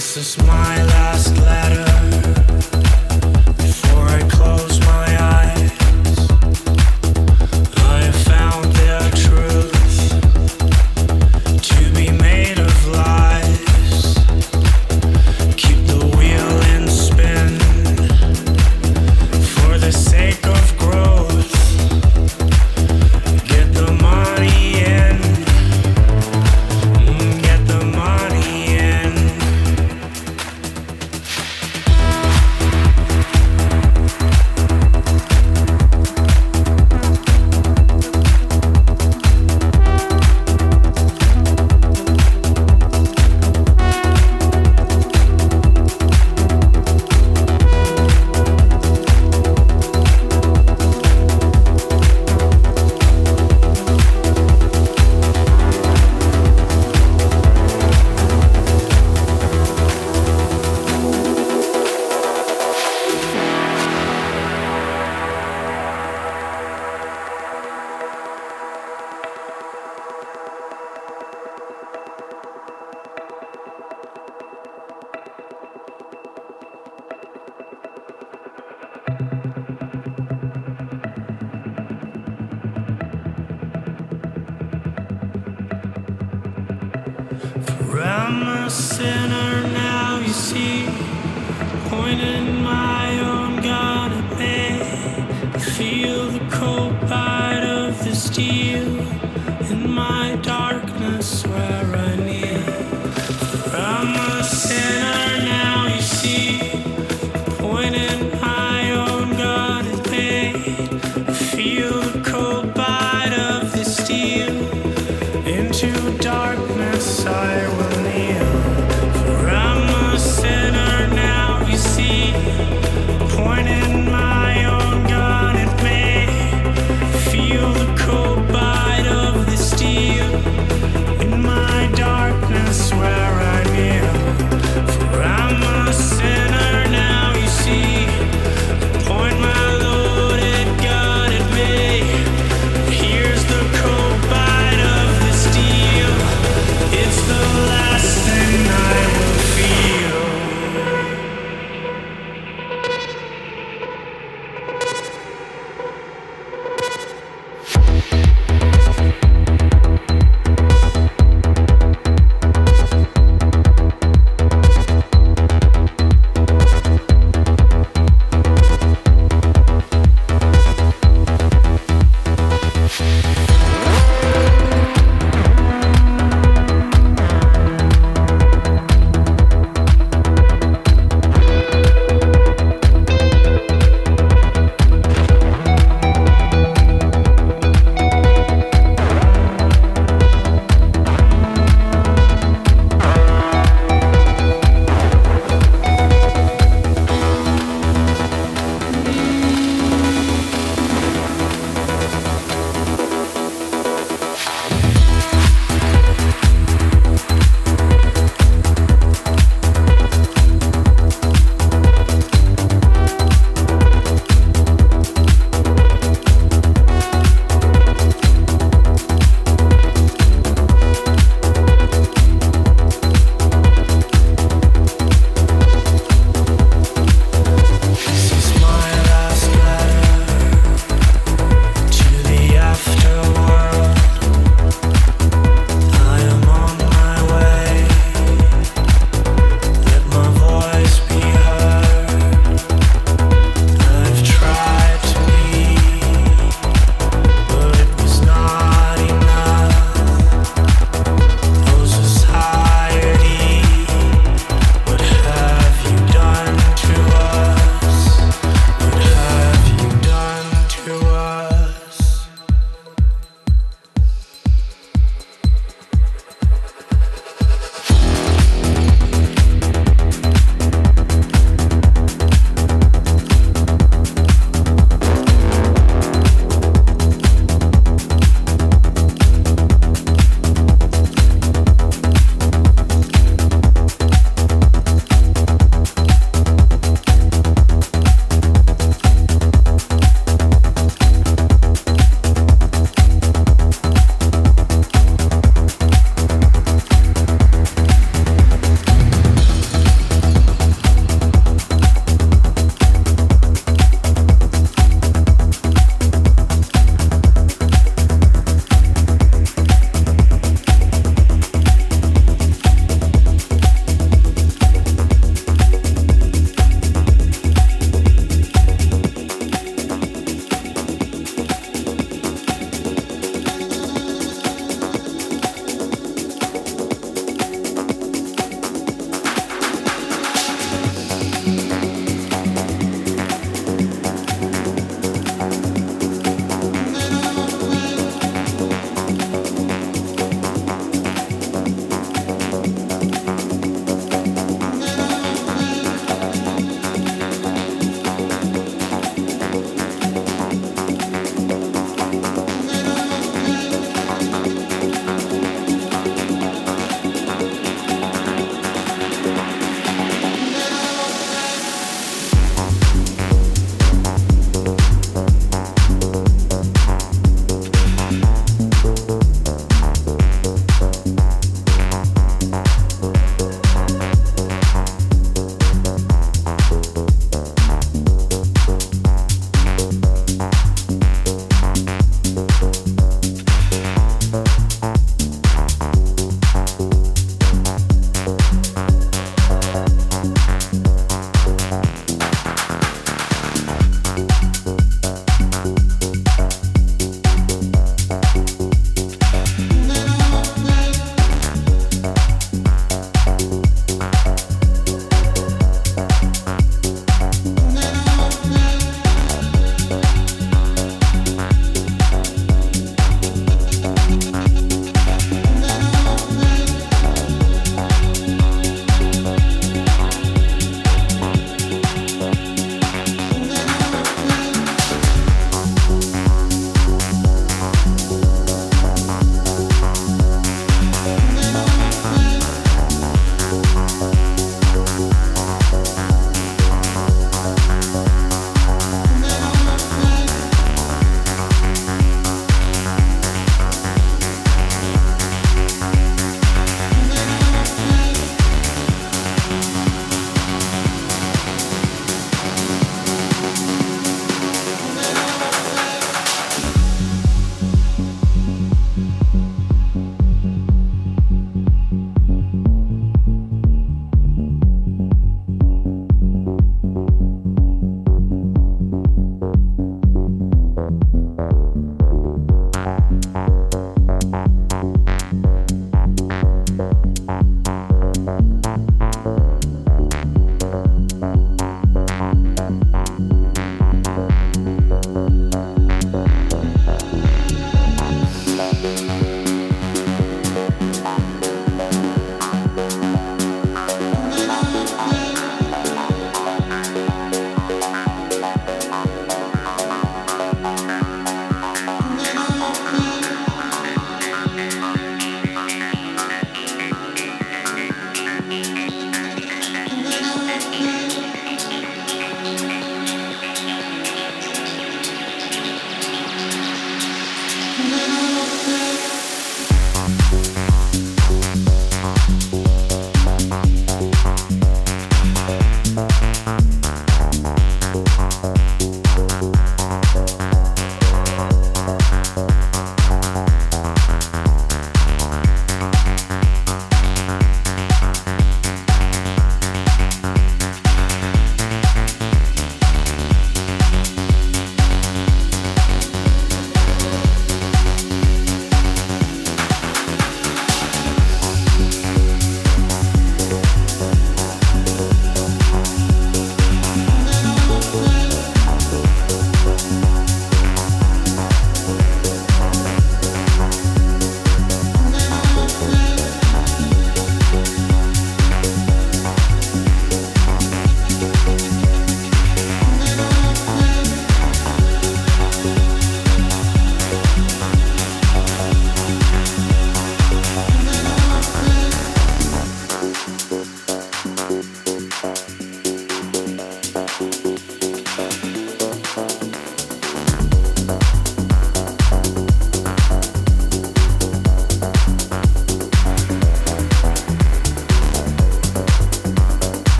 This is my last letter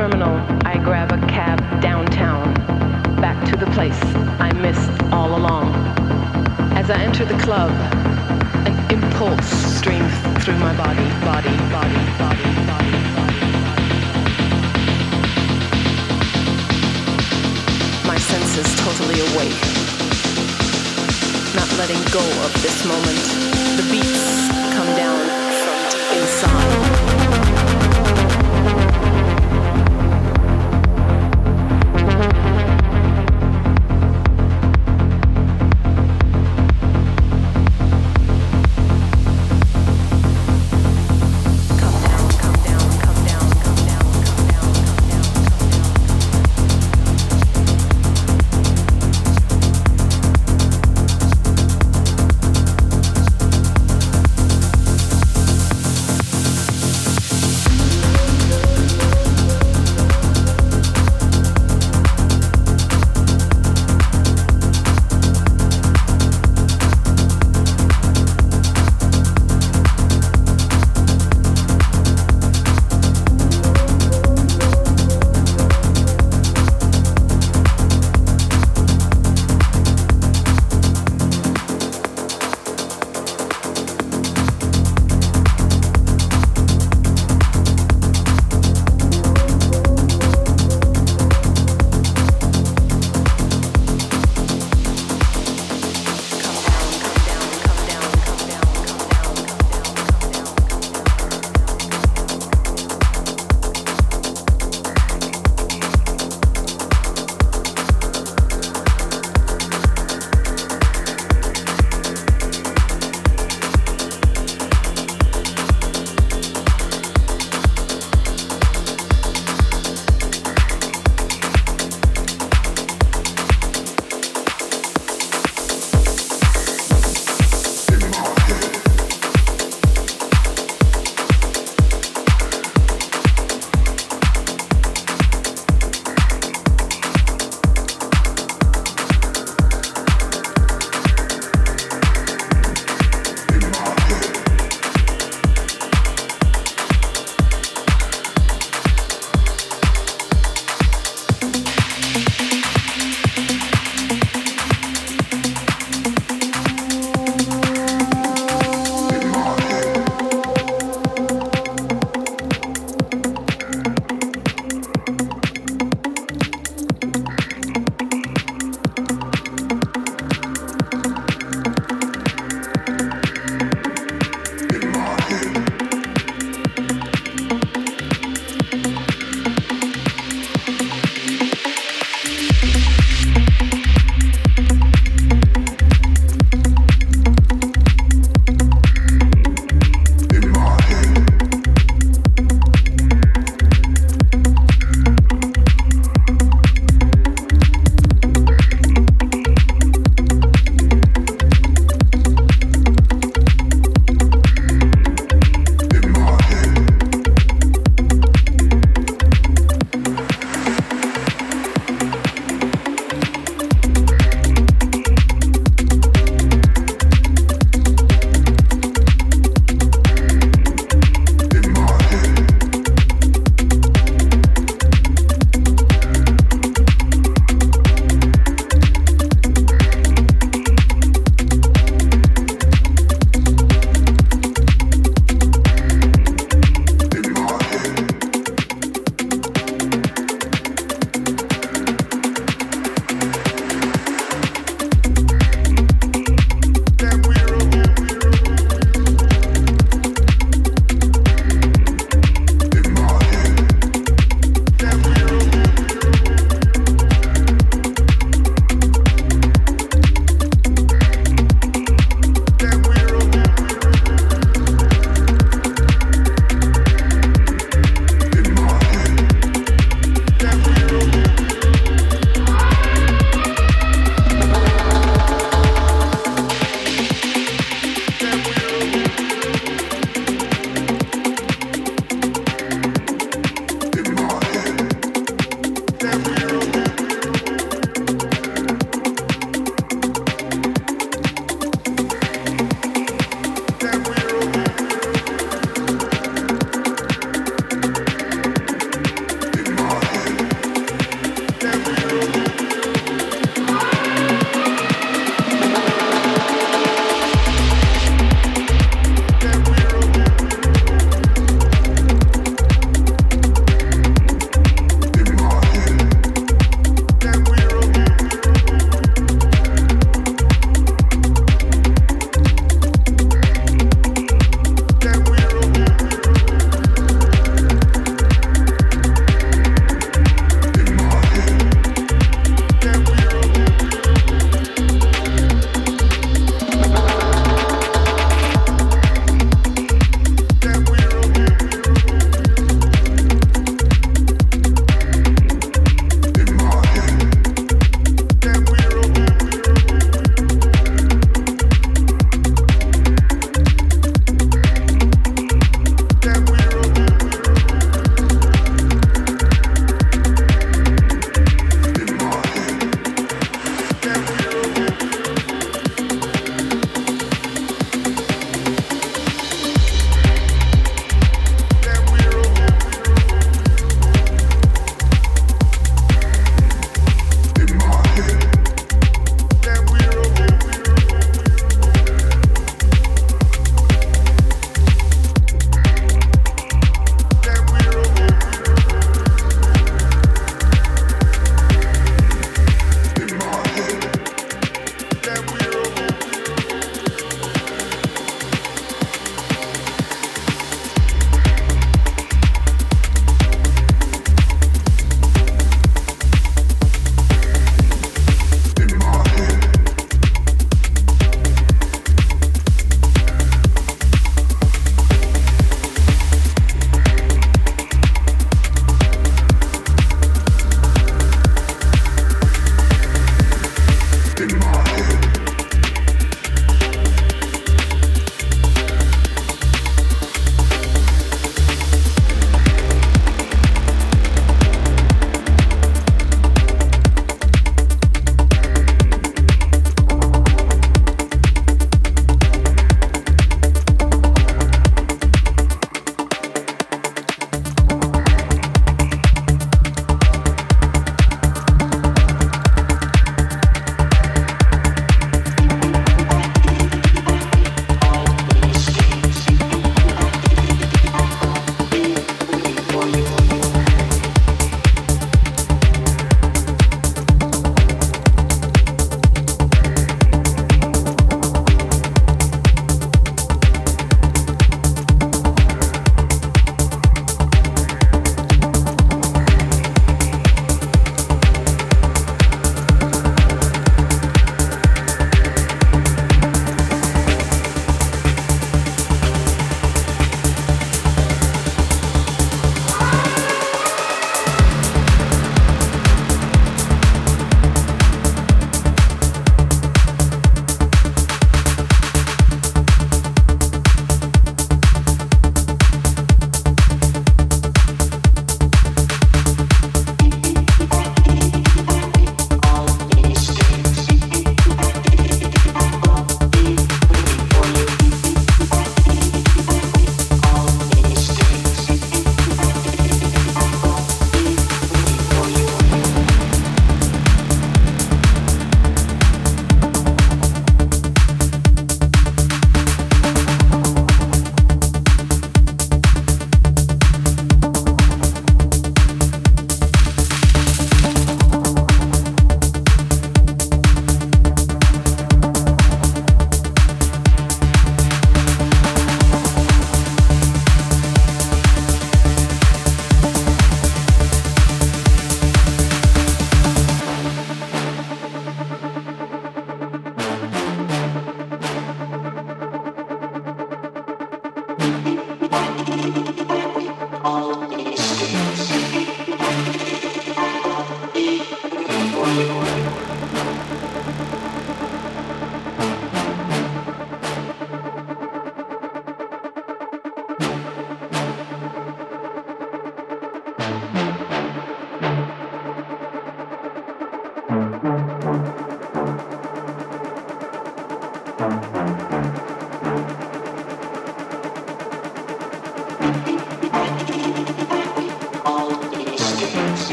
terminal, I grab a cab downtown, back to the place I missed all along. As I enter the club, an impulse streams through my body, body, body, body, body. My senses totally awake, not letting go of this moment. The beats come down from deep inside.